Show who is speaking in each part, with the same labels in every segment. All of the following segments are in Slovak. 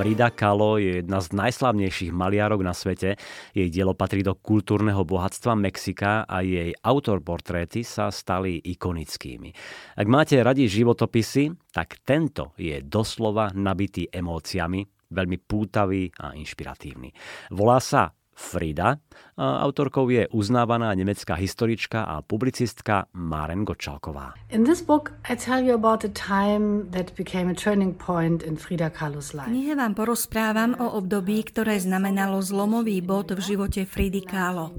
Speaker 1: Frida Kahlo je jedna z najslavnejších maliarok na svete. Jej dielo patrí do kultúrneho bohatstva Mexika a jej autorportréty sa stali ikonickými. Ak máte radi životopisy, tak tento je doslova nabitý emóciami, veľmi pútavý a inšpiratívny. Volá sa Frida. A autorkou je uznávaná nemecká historička a publicistka Maren Gottschalková.
Speaker 2: In this book I tell you about a time that became a turning point in Frida Kahlos life.
Speaker 3: knihe vám porozprávam o období, ktoré znamenalo zlomový bod v živote Fridy Kahlo.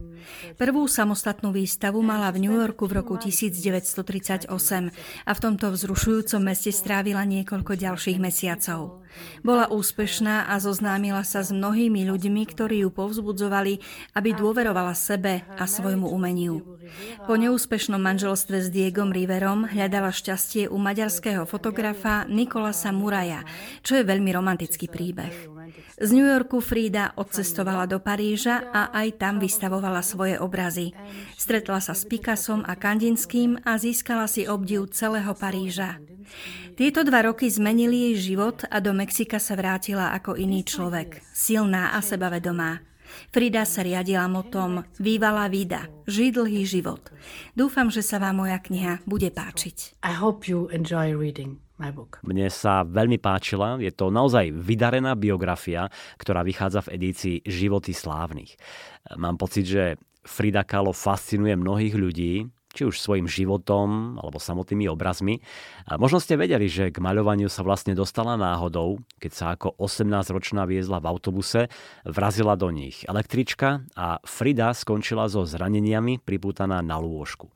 Speaker 3: Prvú samostatnú výstavu mala v New Yorku v roku 1938 a v tomto vzrušujúcom meste strávila niekoľko ďalších mesiacov. Bola úspešná a zoznámila sa s mnohými ľuďmi, ktorí ju povzbudzovali, aby dôverovala sebe a svojmu umeniu. Po neúspešnom manželstve s Diegom Riverom hľadala šťastie u maďarského fotografa Nikolasa Muraja, čo je veľmi romantický príbeh. Z New Yorku Frida odcestovala do Paríža a aj tam vystavovala svoje obrazy. Stretla sa s Picassom a Kandinským a získala si obdiv celého Paríža. Tieto dva roky zmenili jej život a do Mexika sa vrátila ako iný človek, silná a sebavedomá. Frida sa riadila motom Vývala vida, žij dlhý život. Dúfam, že sa vám moja kniha bude páčiť.
Speaker 2: I hope you enjoy reading my book.
Speaker 1: Mne sa veľmi páčila, je to naozaj vydarená biografia, ktorá vychádza v edícii Životy slávnych. Mám pocit, že Frida Kahlo fascinuje mnohých ľudí, či už svojim životom alebo samotnými obrazmi. Možno ste vedeli, že k maľovaniu sa vlastne dostala náhodou, keď sa ako 18-ročná viezla v autobuse, vrazila do nich električka a Frida skončila so zraneniami pripútaná na lôžku.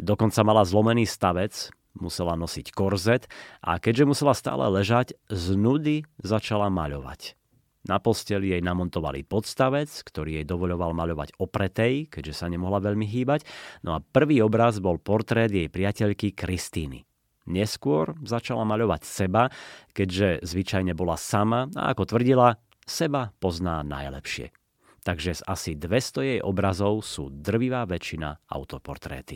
Speaker 1: Dokonca mala zlomený stavec, musela nosiť korzet a keďže musela stále ležať, z nudy začala maľovať. Na posteli jej namontovali podstavec, ktorý jej dovoľoval maľovať opretej, keďže sa nemohla veľmi hýbať. No a prvý obraz bol portrét jej priateľky Kristíny. Neskôr začala maľovať seba, keďže zvyčajne bola sama a ako tvrdila, seba pozná najlepšie. Takže z asi 200 jej obrazov sú drvivá väčšina autoportréty.